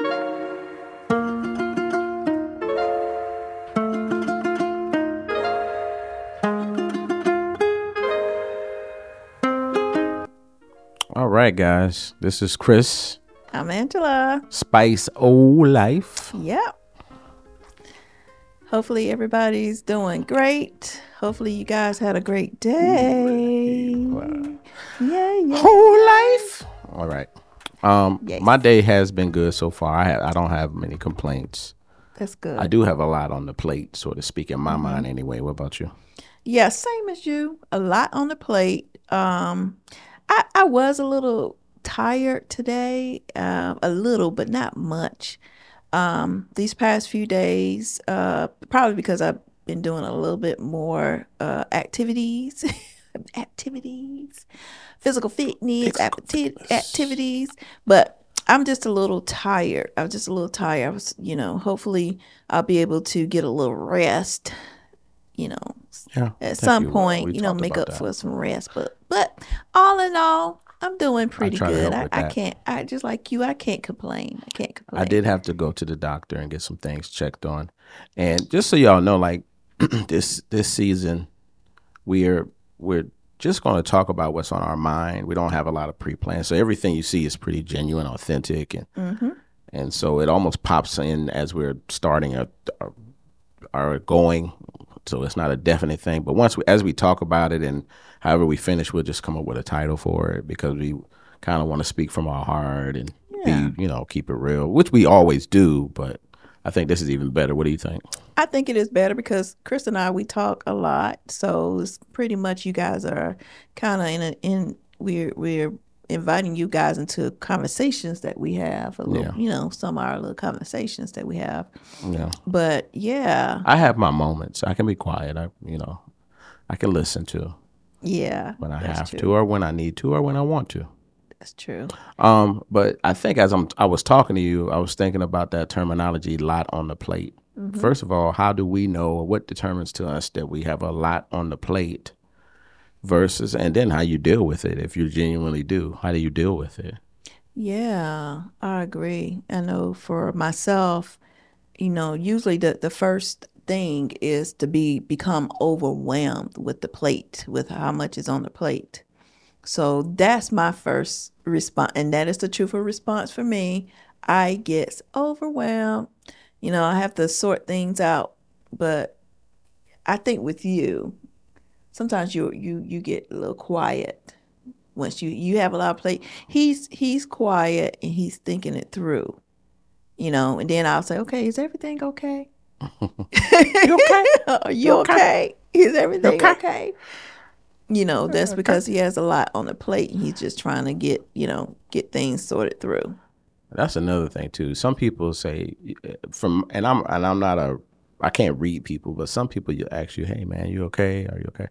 All right, guys. This is Chris. I'm Angela. Spice O Life. Yep. Hopefully everybody's doing great. Hopefully you guys had a great day. Yeah, yeah. Whole life. All right. Um, Yes. my day has been good so far. I ha- I don't have many complaints. That's good. I do have a lot on the plate, so to speak, in my mind. Anyway, what about you? Yeah, same as you. A lot on the plate. Um, I I was a little tired today, uh, a little, but not much. Um, these past few days, uh, probably because I've been doing a little bit more uh, activities, activities, physical fitness, acti- activities, but. I'm just a little tired. I'm just a little tired. I was, you know, hopefully I'll be able to get a little rest, you know, Yeah. at some you point, We you know, make up that. for some rest. But but all in all, I'm doing pretty good. I, I can't I just like you, I can't complain. I can't complain. I did have to go to the doctor and get some things checked on. And just so y'all know, like this this season, we're we're just going to talk about what's on our mind. We don't have a lot of pre-plans, so everything you see is pretty genuine, authentic, and Mm-hmm. and so it almost pops in as we're starting are going. So it's not a definite thing, but once we, as we talk about it and however we finish, we'll just come up with a title for it because we kind of want to speak from our heart and Yeah. be, you know, keep it real, which we always do. But I think this is even better. What do you think? I think it is better because Chris and I we talk a lot, so it's pretty much you guys are kind of in a, in we're we're inviting you guys into conversations that we have a little, Yeah. you know, some of our little conversations that we have. Yeah, But yeah, I have my moments. I can be quiet. I, you know, I can listen to yeah, when I have true. to, or when I need to, or when I want to. That's true. Um, but I think as I'm, I was talking to you, I was thinking about that terminology, "lot on the plate." First of all, how do we know what determines to us that we have a lot on the plate? Versus, and then how you deal with it. If you genuinely do, how do you deal with it? Yeah, I agree. I know for myself, you know, usually the, the first thing is to be become overwhelmed with the plate, with how much is on the plate. So that's my first response, and that is the truthful response for me. I get overwhelmed. You know, I have to sort things out, but I think with you, sometimes you you you get a little quiet once you you have a lot of play he's he's quiet and he's thinking it through you know and then i'll say okay is everything okay you okay are you okay, is everything okay? okay? You know that's because he has a lot on the plate and he's just trying to get you know get things sorted through That's another thing too. Some people say from, and I'm, and I'm not a, I can't read people, but some people you ask you, "Hey man, you okay? Are you okay?"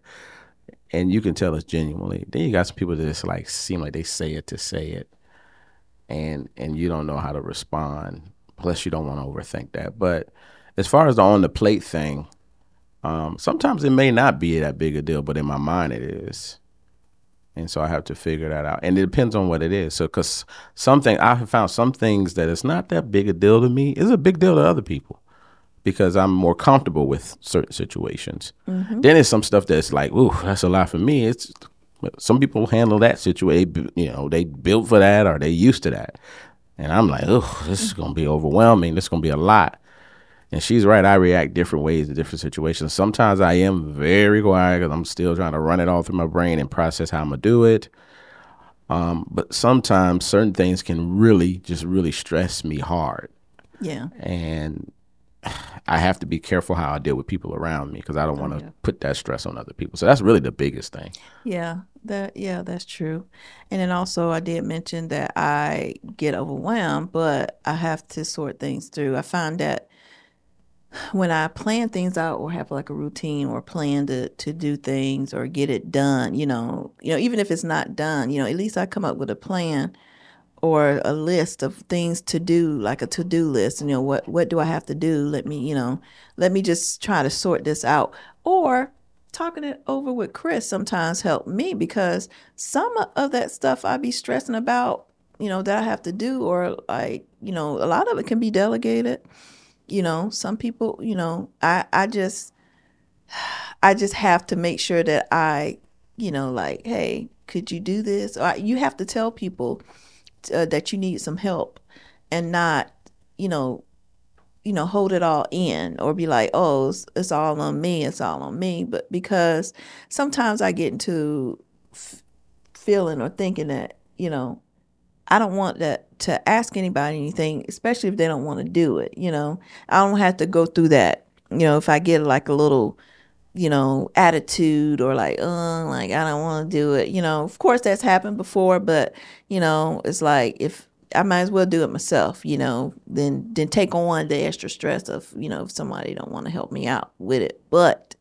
And you can tell it's genuinely. Then you got some people that just like seem like they say it to say it, and and you don't know how to respond. Plus, you don't want to overthink that. But as far as the on the plate thing, um, sometimes it may not be that big a deal, but in my mind it is and so I have to figure that out. And it depends on what it is. So, because something I have found some things that it's not that big a deal to me is a big deal to other people because I'm more comfortable with certain situations. Then there's some stuff that's like, ooh, that's a lot for me. It's some people handle that situation, you know, they built for that or they used to that, and I'm like, oh, this is gonna be overwhelming. This is gonna be a lot. And she's right. I react different ways in different situations. Sometimes I am very quiet because I'm still trying to run it all through my brain and process how I'm gonna do it. Um, but sometimes certain things can really, just really stress me hard, yeah and I have to be careful how I deal with people around me because I don't want to put that stress on other people. So that's really the biggest thing. Yeah, that yeah, that's true. And then also I did mention that I get overwhelmed, but I have to sort things through. I find that when I plan things out or have like a routine or plan to to do things or get it done, you know, you know, even if it's not done, you know, at least I come up with a plan or a list of things to do, like a to do list. You know, what what do I have to do? Let me, you know, let me just try to sort this out. Or talking it over with Chris sometimes help me because some of that stuff I be stressing about you know, that I have to do, or like, you know, a lot of it can be delegated. You know, some people, you know, I, I just, I just have to make sure that I, you know, like, hey, could you do this? Or you have to tell people uh, that you need some help, and not, you know, you know, hold it all in or be like, oh, it's, it's all on me, it's all on me. But because sometimes I get into f- feeling or thinking that, you know, I don't want that to ask anybody anything, especially if they don't want to do it. You know, I don't have to go through that. You know, if I get like a little, you know, attitude or like, oh, like I don't want to do it. You know, of course that's happened before, but you know, it's like if I might as well do it myself, you know, than than take on the extra stress of, you know, if somebody don't want to help me out with it. But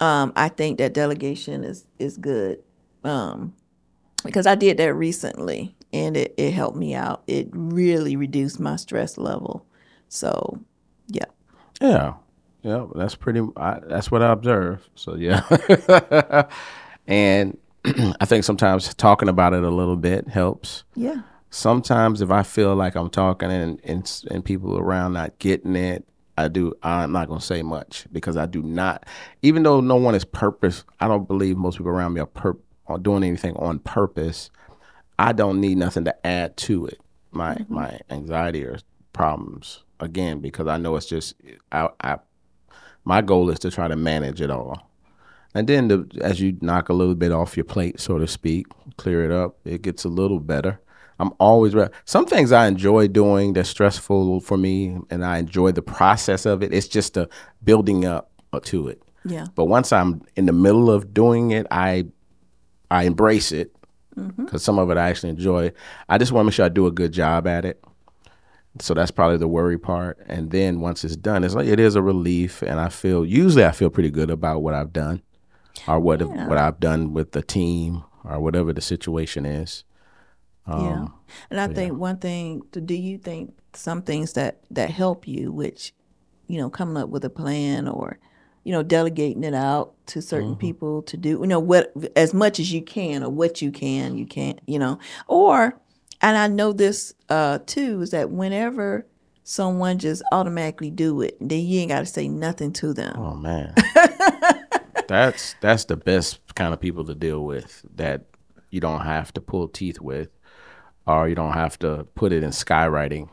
um, I think that delegation is is good. Um, because I did that recently and it, it helped me out. It really reduced my stress level. So yeah. Yeah. Yeah, that's pretty. I, that's what I observe. So yeah, and I think sometimes talking about it a little bit helps. Yeah sometimes if I feel like I'm talking and, and and people around not getting it, I do. I'm not gonna say much because I do not. Even though no one is purpose, I don't believe most people around me are, per, are doing anything on purpose. I don't need nothing to add to it. My mm-hmm. my anxiety or problems again because I know it's just I, I my goal is to try to manage it all. And then the, as you knock a little bit off your plate, so to speak, clear it up, it gets a little better. I'm always ready. Some things I enjoy doing that's stressful for me, and I enjoy the process of it. It's just the building up to it. Yeah. But once I'm in the middle of doing it, I I embrace it because mm-hmm. some of it I actually enjoy. I just want to make sure I do a good job at it. So that's probably the worry part. And then once it's done, it's like it is a relief, and I feel usually I feel pretty good about what I've done, or what yeah. what I've done with the team, or whatever the situation is. Um, yeah, and I think yeah. one thing. Do you think some things that that help you, which you know, coming up with a plan or you know, delegating it out to certain mm-hmm. people to do, you know, what as much as you can or what you can, you can't, you know, or and I know this uh, too is that whenever someone just automatically do it, then you ain't got to say nothing to them. Oh man, that's that's the best kind of people to deal with. That you don't have to pull teeth with or you don't have to put it in skywriting.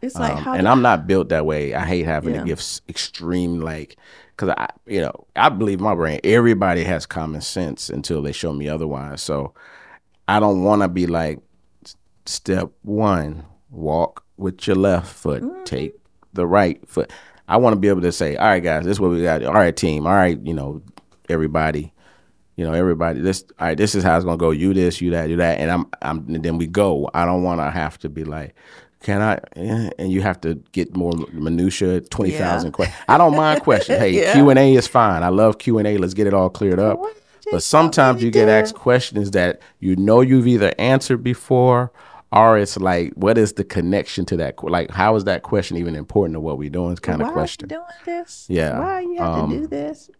It's like um, how and I'm not built that way. I hate having yeah. to give extreme like because I you know I believe my brain. Everybody has common sense until they show me otherwise. So I don't want to be like step one, walk with your left foot, mm-hmm. take the right foot. I want to be able to say, all right, guys, this is what we got. All right, team. All right, you know, everybody you know, everybody. This, all right, this is how it's gonna go. You this, you that, you that, and I'm, I'm. And then we go. I don't want to have to be like, can I? And you have to get more minutia, twenty thousand yeah. questions. I don't mind questions. Hey, Q and A is fine. I love Q and A. Let's get it all cleared up. But sometimes you get asked questions that you know you've either answered before, or it's like, what is the connection to that? Like, how is that question even important to what we're doing? Kind of question. Why are you doing this? Yeah. Why you have um, to do this?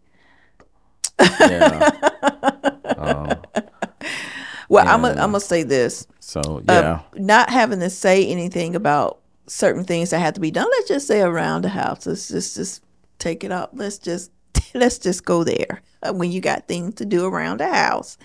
Yeah. um, well, I'm gonna I'm gonna say this. So uh, yeah, uh, not having to say anything about certain things that have to be done. Let's just say around the house. Let's just just take it up. Let's just let's just go there uh, when you got things to do around the house,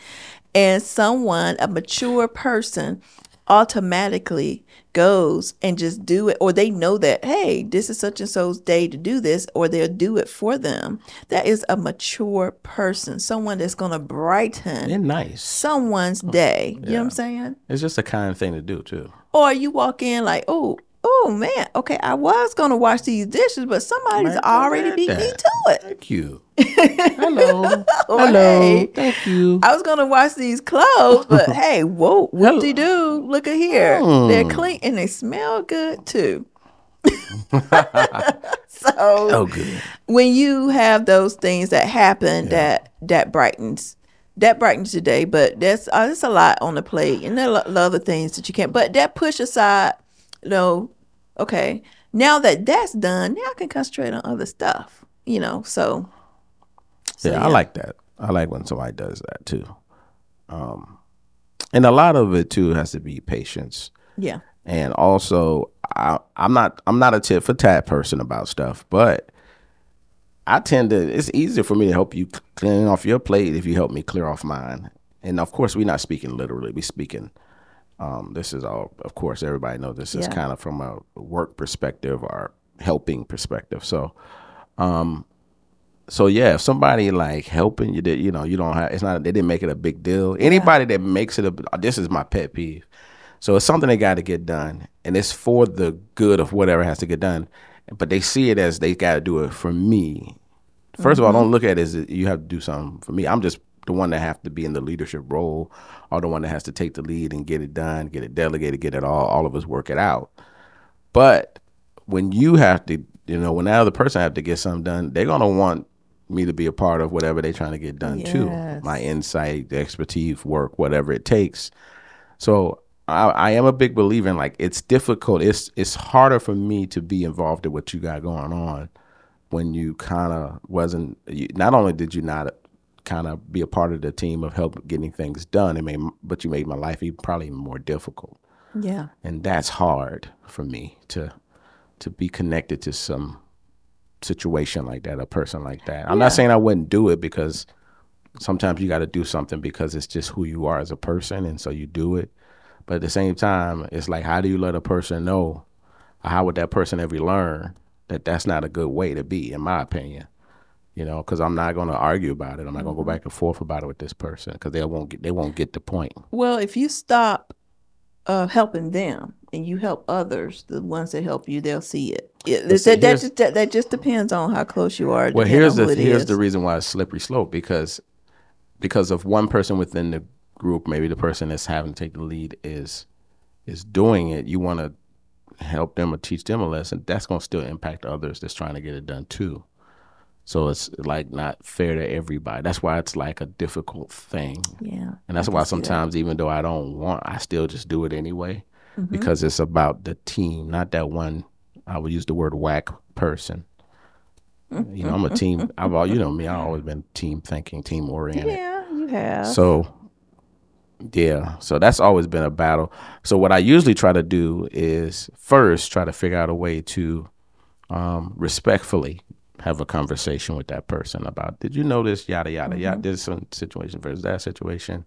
and someone a mature person automatically goes and just do it or they know that hey this is such and so's day to do this or they'll do it for them. That is a mature person someone that's going to brighten and nice. someone's day. You know what i'm saying? It's just a kind thing to do too. Or you walk in like oh oh man, okay, I was gonna wash these dishes, but somebody's already beat that. me to it. Thank you. Hello. Hello. Hey, Thank you. I was gonna wash these clothes, but hey, whoa, what do you do? Look at here. Mm. They're clean and they smell good too. so oh, good. when you have those things that happen yeah. that that brightens that brightens your day, but that's uh, that's a lot on the plate, and there are a lot of other things that you can't. But that push aside, you know, okay, now that that's done, now I can concentrate on other stuff, you know. So, so yeah, yeah, I like that. I like when somebody does that too. Um, and a lot of it too has to be patience. Yeah. And also, I, I'm not I'm not a tit for tat person about stuff, but I tend to. It's easier for me to help you clean off your plate if you help me clear off mine. And of course, we're not speaking literally. We're speaking. Um, this is all. Of course, everybody knows this is Yeah. kind of from a work perspective or helping perspective. So, um, so yeah, if somebody like helping you, that you know, you don't have. It's not. They didn't make it a big deal. Anybody that makes it a. This is my pet peeve. So it's something they got to get done, and it's for the good of whatever has to get done. But they see it as they got to do it for me. 1st of all, don't look at it as you have to do something for me. I'm just the one that have to be in the leadership role, or the one that has to take the lead and get it done, get it delegated, get it all. All of us work it out. But when you have to, you know, when that other person have to get something done, they're gonna want me to be a part of whatever they're trying to get done too. My insight, the expertise, work, whatever it takes. So I, I am a big believer in like it's difficult. It's it's harder for me to be involved in what you got going on when you kind of wasn't. You, not only did you not kind of be a part of the team of help getting things done, it made but you made my life even probably even more difficult Yeah. and that's hard for me to to be connected to some situation like that, a person like that. I'm Yeah. not saying I wouldn't do it because sometimes you got to do something because it's just who you are as a person, and so you do it. But at the same time, it's like, how do you let a person know? How would that person ever learn that that's not a good way to be, in my opinion? You know, because I'm not going to argue about it. I'm not going to go back and forth about it with this person because they won't get they won't get the point. Well, if you stop uh, helping them and you help others, the ones that help you, they'll see it. it see, that, that, just, that, that just depends on how close you are. Well, here's the here's is. the reason why it's slippery slope because because of one person within the group, maybe the person that's having to take the lead is is doing it. You want to help them or teach them a lesson. That's going to still impact others that's trying to get it done too. So it's like not fair to everybody. That's why it's like a difficult thing. Yeah. And that's why that. sometimes, even though I don't want, I still just do it anyway Mm-hmm. because it's about the team, not that one. I would use the word whack person. You know, I'm a team. I've all you know me. I've always been team thinking, team oriented. Yeah, you have. So, yeah. So that's always been a battle. So what I usually try to do is first try to figure out a way to um, respectfully have a conversation with that person about did you notice yada yada yada mm-hmm. this some situation versus that situation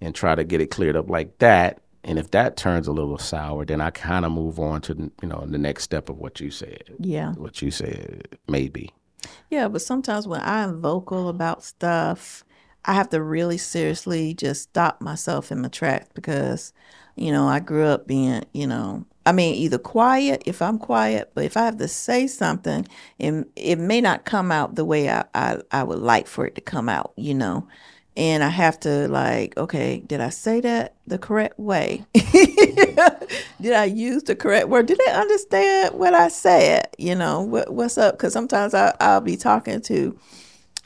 and try to get it cleared up like that. And if that turns a little sour then i kind of move on to you know the next step of what you said. Yeah. what you said maybe. Yeah, but sometimes when I'm vocal about stuff, I have to really seriously just stop myself in my tracks because, you know, I grew up being, you know, I mean, either quiet if I'm quiet, but if I have to say something, it, it may not come out the way I, I, I would like for it to come out, you know. And I have to like, okay, did I say that the correct way? did I use the correct word? Did they understand what I said? You know, what, what's up? Because sometimes I, I'll be talking to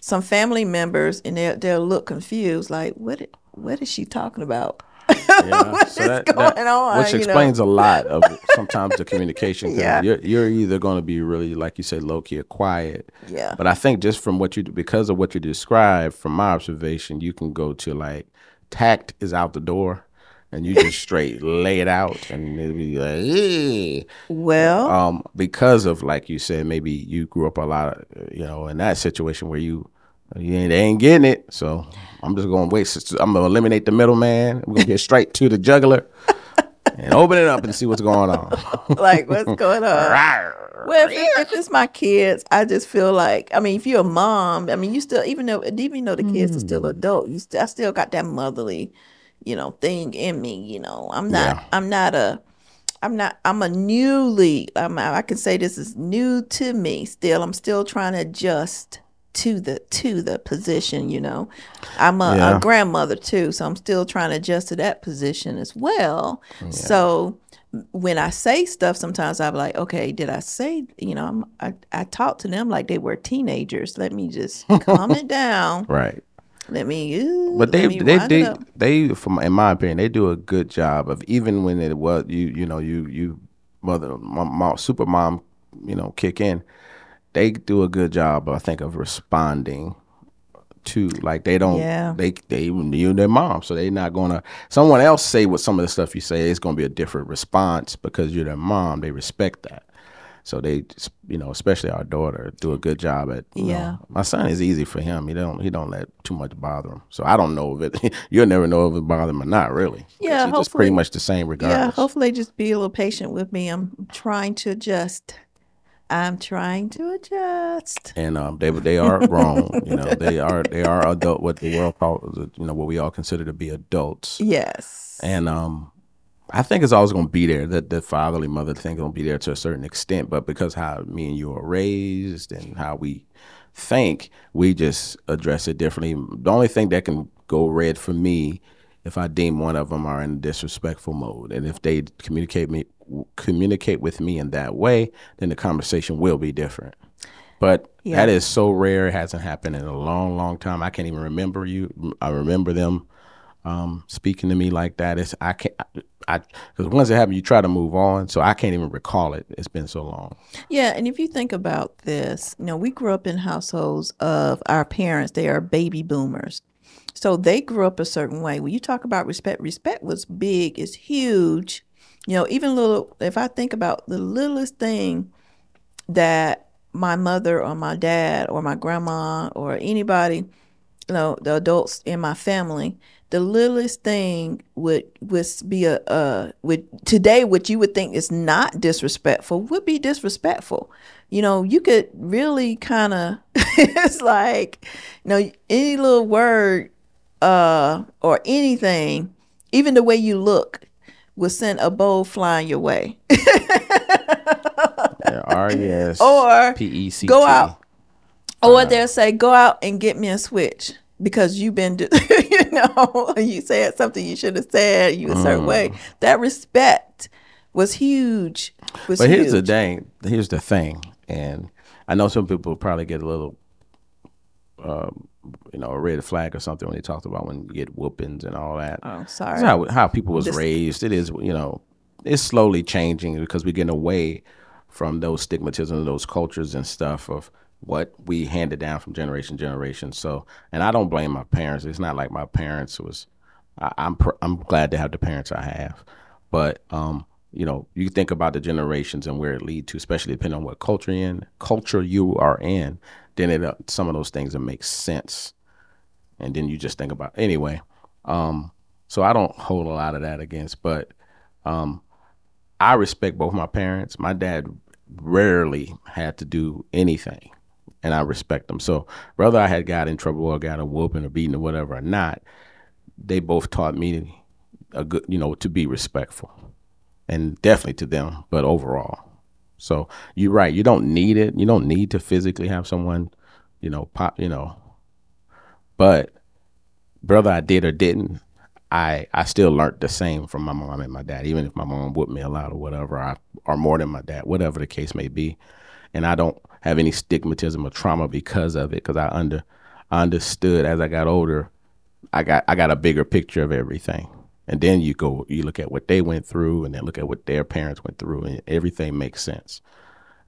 some family members and they'll, they'll look confused, like, what, what is she talking about? Yeah, What is going on, which you know? explains a lot of sometimes the communication. Yeah. you're, you're either going to be really, like you say, low key or quiet. Yeah. But I think just from what you, because of what you described, from my observation, you can go to like tact is out the door, and you just straight lay it out, and it'll be like, "Eh." Well, um, because of like you said, maybe you grew up a lot, you know, in that situation where you. You ain't, they ain't getting it, so I'm just gonna wait. I'm gonna eliminate the middleman. We're gonna get straight to the juggler and open it up and see what's going on. like, what's going on? Well, if, it- if it's my kids, I just feel like I mean, if you're a mom, I mean, you still even though even though the kids are still hmm. adult, you still I still got that motherly, you know, thing in me. You know, I'm not Yeah. I'm not a I'm not I'm a newly I'm, I can say this is new to me. Still, I'm still trying to adjust to the to the position. You know, I'm a, Yeah. a grandmother too, so I'm still trying to adjust to that position as well. So when I say stuff, sometimes I'm like, okay, did I say, you know, I'm, I, I talk to them like they were teenagers. Let me just calm it down. Right. Let me, ooh, But they they they, they from in my opinion they do a good job of even when it was you you know you you mother mom, mom, super mom you know kick in they do a good job I think of responding to Like they don't, Yeah. they they knew their mom, so they're not gonna. Someone else say what some of the stuff you say, it's gonna be a different response because you're their mom. They respect that, so they, you know, especially our daughter, do a good job at. Yeah. know, my son is easy for him. He don't he don't let too much bother him. So I don't know if it. You'll never know if it bothers him or not. really. Yeah, he's just pretty much the same regardless. Yeah, hopefully just be a little patient with me. I'm trying to adjust. I'm trying to adjust. and um, they they are grown. you know, they are they are adult. What the world calls, you know, what we all consider to be adults. Yes. And um, I think it's always going to be there. That the fatherly mother thing going to be there to a certain extent, but because how me and you are raised and how we think, we just address it differently. The only thing that can go red for me, if I deem one of them are in disrespectful mode, and if they communicate me communicate with me in that way, then the conversation will be different. But Yeah. that is so rare; it hasn't happened in a long, long time. I can't even remember you. I remember them um, speaking to me like that. It's I can't. I because once it happened, you try to move on. So I can't even recall it. It's been so long. Yeah, and if you think about this, you know, we grew up in households of our parents, they are baby boomers. So they grew up a certain way. When you talk about respect, respect was big, it's huge. You know, even little if I think about the littlest thing that my mother or my dad or my grandma or anybody, you know, the adults in my family, the littlest thing would would be a uh would today what you would think is not disrespectful would be disrespectful. You know, you could really kind of it's like you know any little word uh or anything, even the way you look will send a bowl flying your way. R E S Or P E C go out. Or they'll say, go out and get me a switch because you've been, do- you know, you said something you should have said you a certain way. Mm. That respect was huge. Was But here's the huge. thing. Here's the thing, and I know some people probably get a little, um, you know, a red flag or something when they talked about when you get whoopings and all that. Oh, sorry. That's how how people was This- raised. It is, you know, it's slowly changing because we're getting away from those stigmatism, those cultures and stuff of what we handed down from generation to generation. So, and I don't blame my parents. It's not like my parents was. I, I'm pr- I'm glad to have the parents I have, but um, you know, you think about the generations and where it lead to, especially depending on what culture in culture you are in. Then it uh, some of those things that make sense, and then you just think about anyway. Um, so I don't hold a lot of that against, but um, I respect both my parents. My dad rarely had to do anything, and I respect them. So whether I had got in trouble or got a whooping or beaten or whatever or not, they both taught me a good, you know, to be respectful, and definitely to them, but overall. So you're right. You don't need it. You don't need to physically have someone, you know, pop, you know. But brother, I did or didn't, I I still learned the same from my mom and my dad. Even if my mom whooped me a lot or whatever, I, or more than my dad, whatever the case may be, and I don't have any stigmatism or trauma because of it. Because I under I understood as I got older, I got I got a bigger picture of everything. And then you go, you look at what they went through, and then look at what their parents went through, and everything makes sense.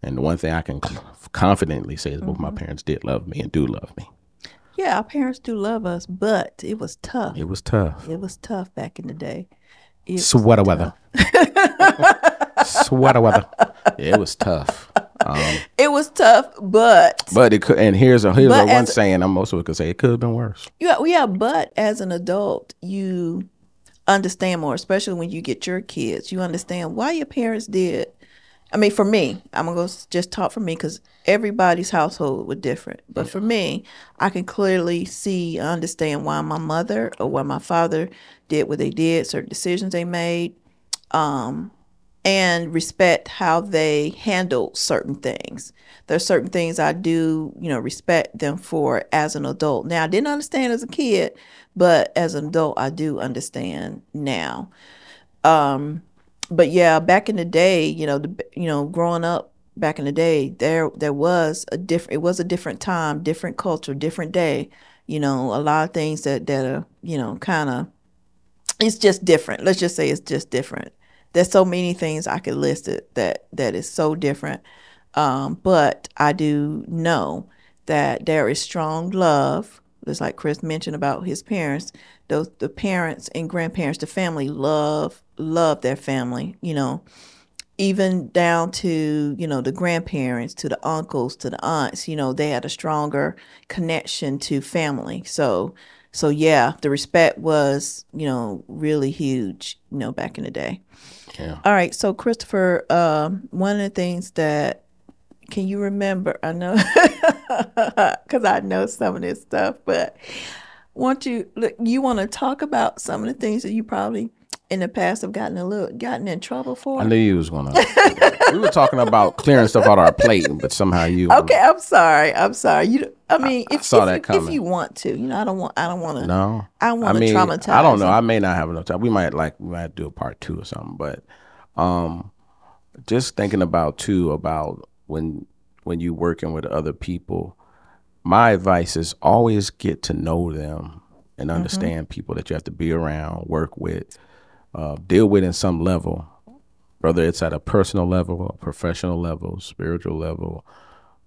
And the one thing I can confidently say is both my parents did love me and do love me. Yeah, our parents do love us, but it was tough. It was tough. It was tough back in the day. It Sweater weather. Sweater weather. Yeah, it was tough. Um, It was tough, but but it could. And here's a here's a one saying I'm also could say it could have been worse. Yeah, yeah, but as an adult, you understand more, especially when you get your kids. You understand why your parents did. I mean, for me, I'm gonna go just talk for me because everybody's household was different. But for me, I can clearly see, understand why my mother or why my father did what they did, certain decisions they made, um, and respect how they handle certain things. There are certain things I do, you know, respect them for as an adult. Now, I didn't understand as a kid, but as an adult, I do understand now. Um, but yeah, back in the day, you know, the you know, growing up back in the day, there there was a different. It was a different time, different culture, different day. You know, a lot of things that that are you know kind of it's just different. Let's just say it's just different. There's so many things I could list it that that is so different. Um, but I do know that there is strong love, It's like Chris mentioned about his parents. Those the parents and grandparents, the family love love their family. You know, even down to you know the grandparents, to the uncles, to the aunts. You know, they had a stronger connection to family. So so yeah, the respect was you know really huge. You know, back in the day. Yeah. All right, so Christopher, um, one of the things that can you remember? I know because I know some of this stuff, but want you look, you want to talk about some of the things that you probably in the past have gotten a little gotten in trouble for? I knew you was gonna. we were talking about clearing stuff out of our plate, but somehow you. Okay, I'm sorry. I'm sorry. You. I mean, if, saw if, that you- if you want to, you know, I don't want. I don't want to. No, I want to mean, traumatize. I don't know. I may not have enough time. We might like we might do a part two or something. But um, just thinking about too about when when you working with other people, my advice is always get to know them and Mm-hmm. understand people that you have to be around, work with, uh, deal with in some level, whether it's at a personal level, a professional level, spiritual level,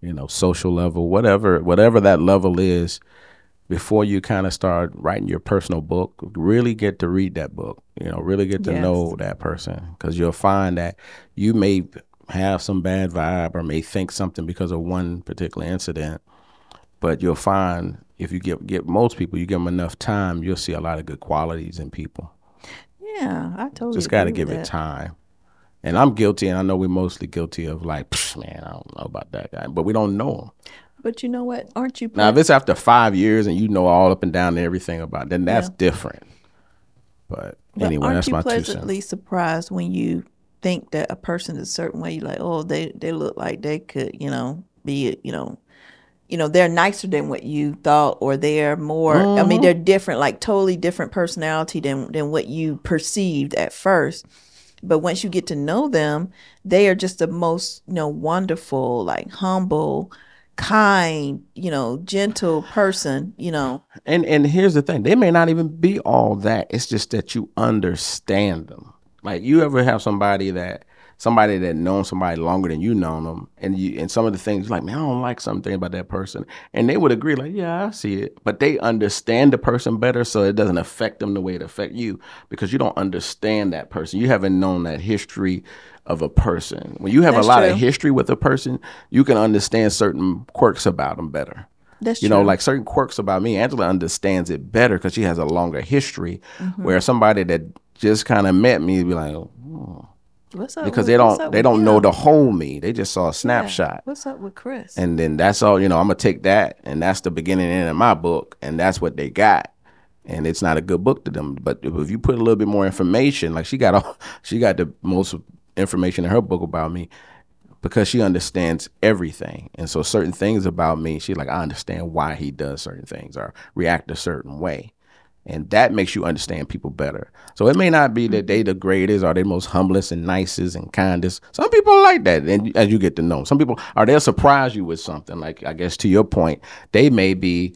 you know, social level, whatever whatever that level is before you kind of start writing your personal book, really get to read that book. You know, really get to Yes. know that person because you'll find that you may have some bad vibe or may think something because of one particular incident, but you'll find if you give get most people, you give them enough time, you'll see a lot of good qualities in people. Yeah, I totally. Just got to give it time. And I'm guilty, and I know we're mostly guilty of like, man, I don't know about that guy, but we don't know him. But you know what? Aren't you? Now, if it's after five years and you know all up and down and everything about, it, then that's Yeah. different. But, But anyway, that's my two cents. Aren't you pleasantly surprised when you think that a person is a certain way? You're like, oh, they they look like they could, you know, be, you know, you know, they're nicer than what you thought, or they're more. I Mm-hmm. mean, they're different, like totally different personality than than what you perceived at first. But once you get to know them, they are just the most, you know, wonderful, like humble, kind, you know, gentle person. You know, And and here's the thing: they may not even be all that. It's just that you understand them. Like you ever have somebody that somebody that known somebody longer than you known them, and you and some of the things like, man, I don't like something about that person, and they would agree, like, yeah, I see it, but they understand the person better, so it doesn't affect them the way it affect you because you don't understand that person. You haven't known that history of a person. When you have That's a lot true. of history with a person, you can understand certain quirks about them better that's you true. know, like certain quirks about me, Angela understands it better because she has a longer history. Mm-hmm. Where somebody that just kind of met me would be like, oh, what's up? because with- they don't they don't him? know the whole me. They just saw a Yeah. snapshot, What's up with Chris? and then that's all. You know, I'm gonna take that, and that's the beginning and end of my book, and that's what they got. And it's not a good book to them. But if if you put a little bit more information, like she got all, she got the most information in her book about me because she understands everything. And so certain things about me, she's like, I understand why he does certain things or react a certain way. And that makes you understand people better. So it may not be that they the greatest or they most humblest and nicest and kindest. Some people like that, and as you get to know, some people are they'll surprise you with something. Like I guess to your point, they may be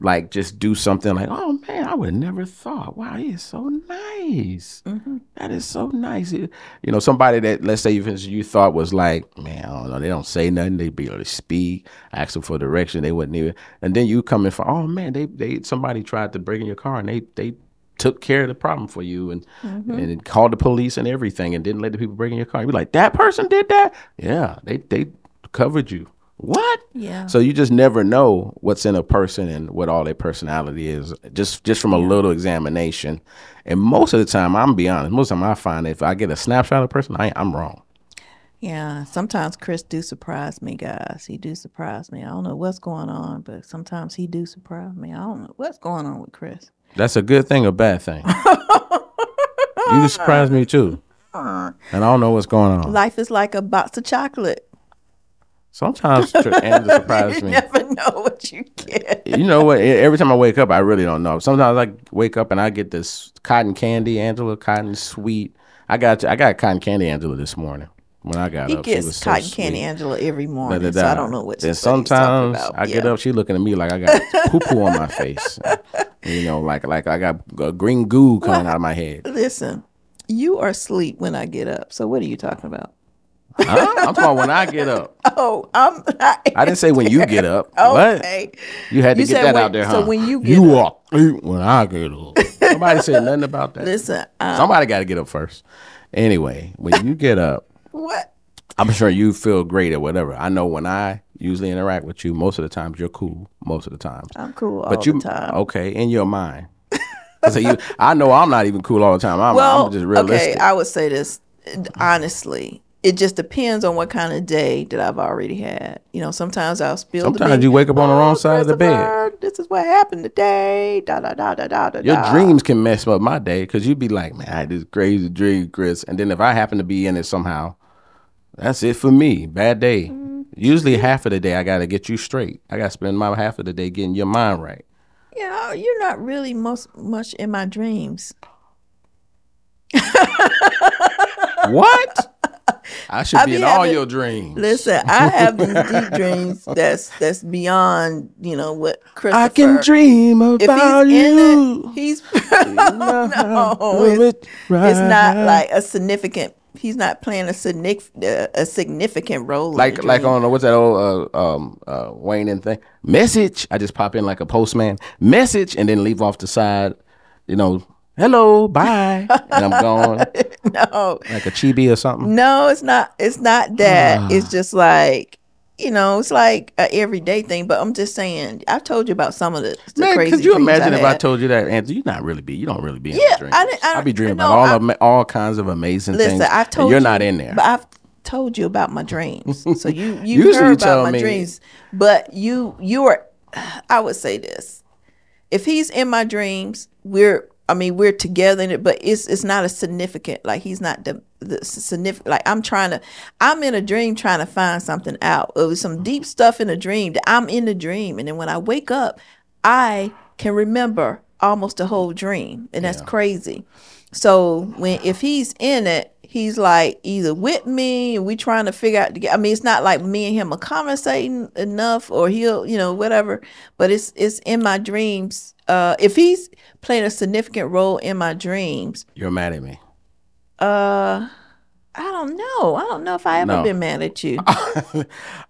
like just do something like, oh man, I would never thought. Wow, he is so nice. Mm-hmm. That is so nice. You you know, somebody that let's say even you thought was like, man, I don't know, they don't say nothing. They barely speak. Ask them for direction, they wouldn't even. And then you come in for, oh man, they they somebody tried to break in your car and they they took care of the problem for you and mm-hmm. and called the police and everything and didn't let the people break in your car. You be like, that person did that? Yeah, they they covered you. What? Yeah. So you just never know what's in a person and what all their personality is, just just from a little examination. And most of the time, I'm be honest. Most of the time, I find if I get a snapshot of a person, I, I'm wrong. Yeah, sometimes Chris do surprise me, guys. He do surprise me. I don't know what's going on, but sometimes he do surprise me. I don't know what's going on with Chris. That's a good thing or bad thing. you surprise me too, and I don't know what's going on. Life is like a box of chocolate. Sometimes Angela surprises me. you never know what you get. You know what? Every time I wake up, I really don't know. Sometimes I wake up and I get this cotton candy, Angela, cotton sweet. I got I got cotton candy, Angela, this morning when I got He up. Was gets so cotton sweet. candy Angela every Da, morning, da, so. I don't know what. He's sometimes about. I get up, she looking at me like I got poo poo on my face. You know, like like I got green goo coming out of my head. Listen, you are asleep when I get up. So what are you talking about? Huh? I'm talking when I get up. Oh, I'm. I, I didn't say when you get up. What? okay. You had to You get that when- out there, huh? so when you get you are when I get up. Nobody said nothing about that. Listen, um, Somebody got to get up first. Anyway, when you get up, what? I'm sure you feel great or whatever. I know when I usually interact with you, most of the times you're cool. Most of the times, I'm cool all but you the time. okay in your mind. so you, I know I'm not even cool all the time. I'm, well, I'm just realistic. okay. I would say this honestly. It just depends on what kind of day that I've already had. You know, sometimes I'll spill. Sometimes you wake up on the wrong side of the bed. This is what happened today. Da da da da da da. Your dreams can mess up my day because you'd be like, man, I had this crazy dream, Chris. And then if I happen to be in it somehow, that's it for me. Bad day. Mm-hmm. Usually half of the day, I got to get you straight. I got to spend my half of the day getting your mind right. Yeah, you're not really most much in my dreams. What? I should I be be in all your dreams. Listen, I have these deep dreams that's that's beyond you know what Christopher. I can dream If about he's you. it, he's no, it's, it's not like a significant. He's not playing a significant a significant role. like like on what's that old uh, um uh Wayne and thing message. I just pop in like a postman message and then leave off the side. You know, hello, bye, and I'm gone no, like a chibi or something. no, it's not. It's not that. Ah. it's just like you know, it's like a everyday thing. But I'm just saying. I've told you about some of the, the Man, crazy. could you imagine if I told you that, Anthony? You not really be. You don't really be in Yeah, the. I didn't- I I be dreaming about all I- of all kinds of amazing Listen, things. I've and told you're you, not in there. But I've told you about my dreams. So you you Usually heard about my me- dreams. But you you are I would say this. If he's in my dreams, we're I mean, we're together in it, but it's it's not a significant like he's not the, the significant like I'm trying to I'm in a dream trying to find something out. It was some mm-hmm. deep stuff in a dream that I'm in the dream and then when I wake up, I can remember almost the whole dream. And that's crazy. So when if he's in it, he's like either with me and we trying to figure out. I mean, it's not like me and him are conversating enough, or he'll, you know, whatever. But it's it's in my dreams. Uh, if he's playing a significant role in my dreams, You're mad at me. uh, I don't know. I don't know if I ever No. been mad at you.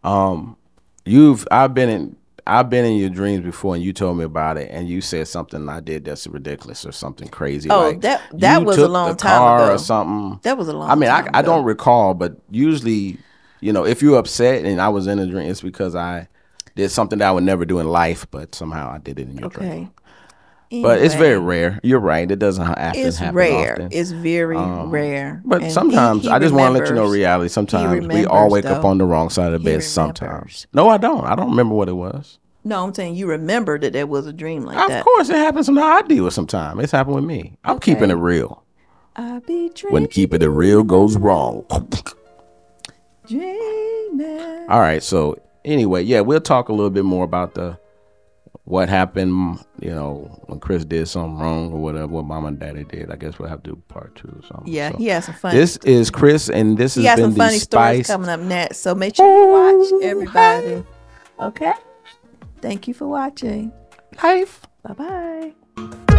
um, you've I've been in I've been in your dreams before, and you told me about it, and you said something I did that's ridiculous or something crazy. Oh, like that- that was a long time ago. or something. That was a long. I mean, I, I don't recall, but usually, you know, if you're upset and I was in a dream, it's because I did something that I would never do in life, but somehow I did it in your dream. Okay. But it's very rare. You're right. It doesn't ha- often It's happen rare. often. It's very um, rare. But And sometimes he I just want to let you know reality. Sometimes we all wake up on the wrong side of the bed. Sometimes. No, I don't. I don't remember what it was. No, I'm saying you remember that there was a dream like Of that. Of course, it happens. Sometimes I deal with sometimes. It's happened with me. I'm Okay. keeping it real. I be dreaming. When keeping it real goes wrong. dreaming. All right. So anyway, yeah, we'll talk a little bit more about the what happened. You know, when Chris did something wrong or whatever, what mom and daddy did. I guess we'll have to do part two or something. Yeah, So he has some funny. This is Chris, and this he has been some the funny stories coming up next. So make sure you watch everybody. Okay. Thank you for watching. Life. Bye bye.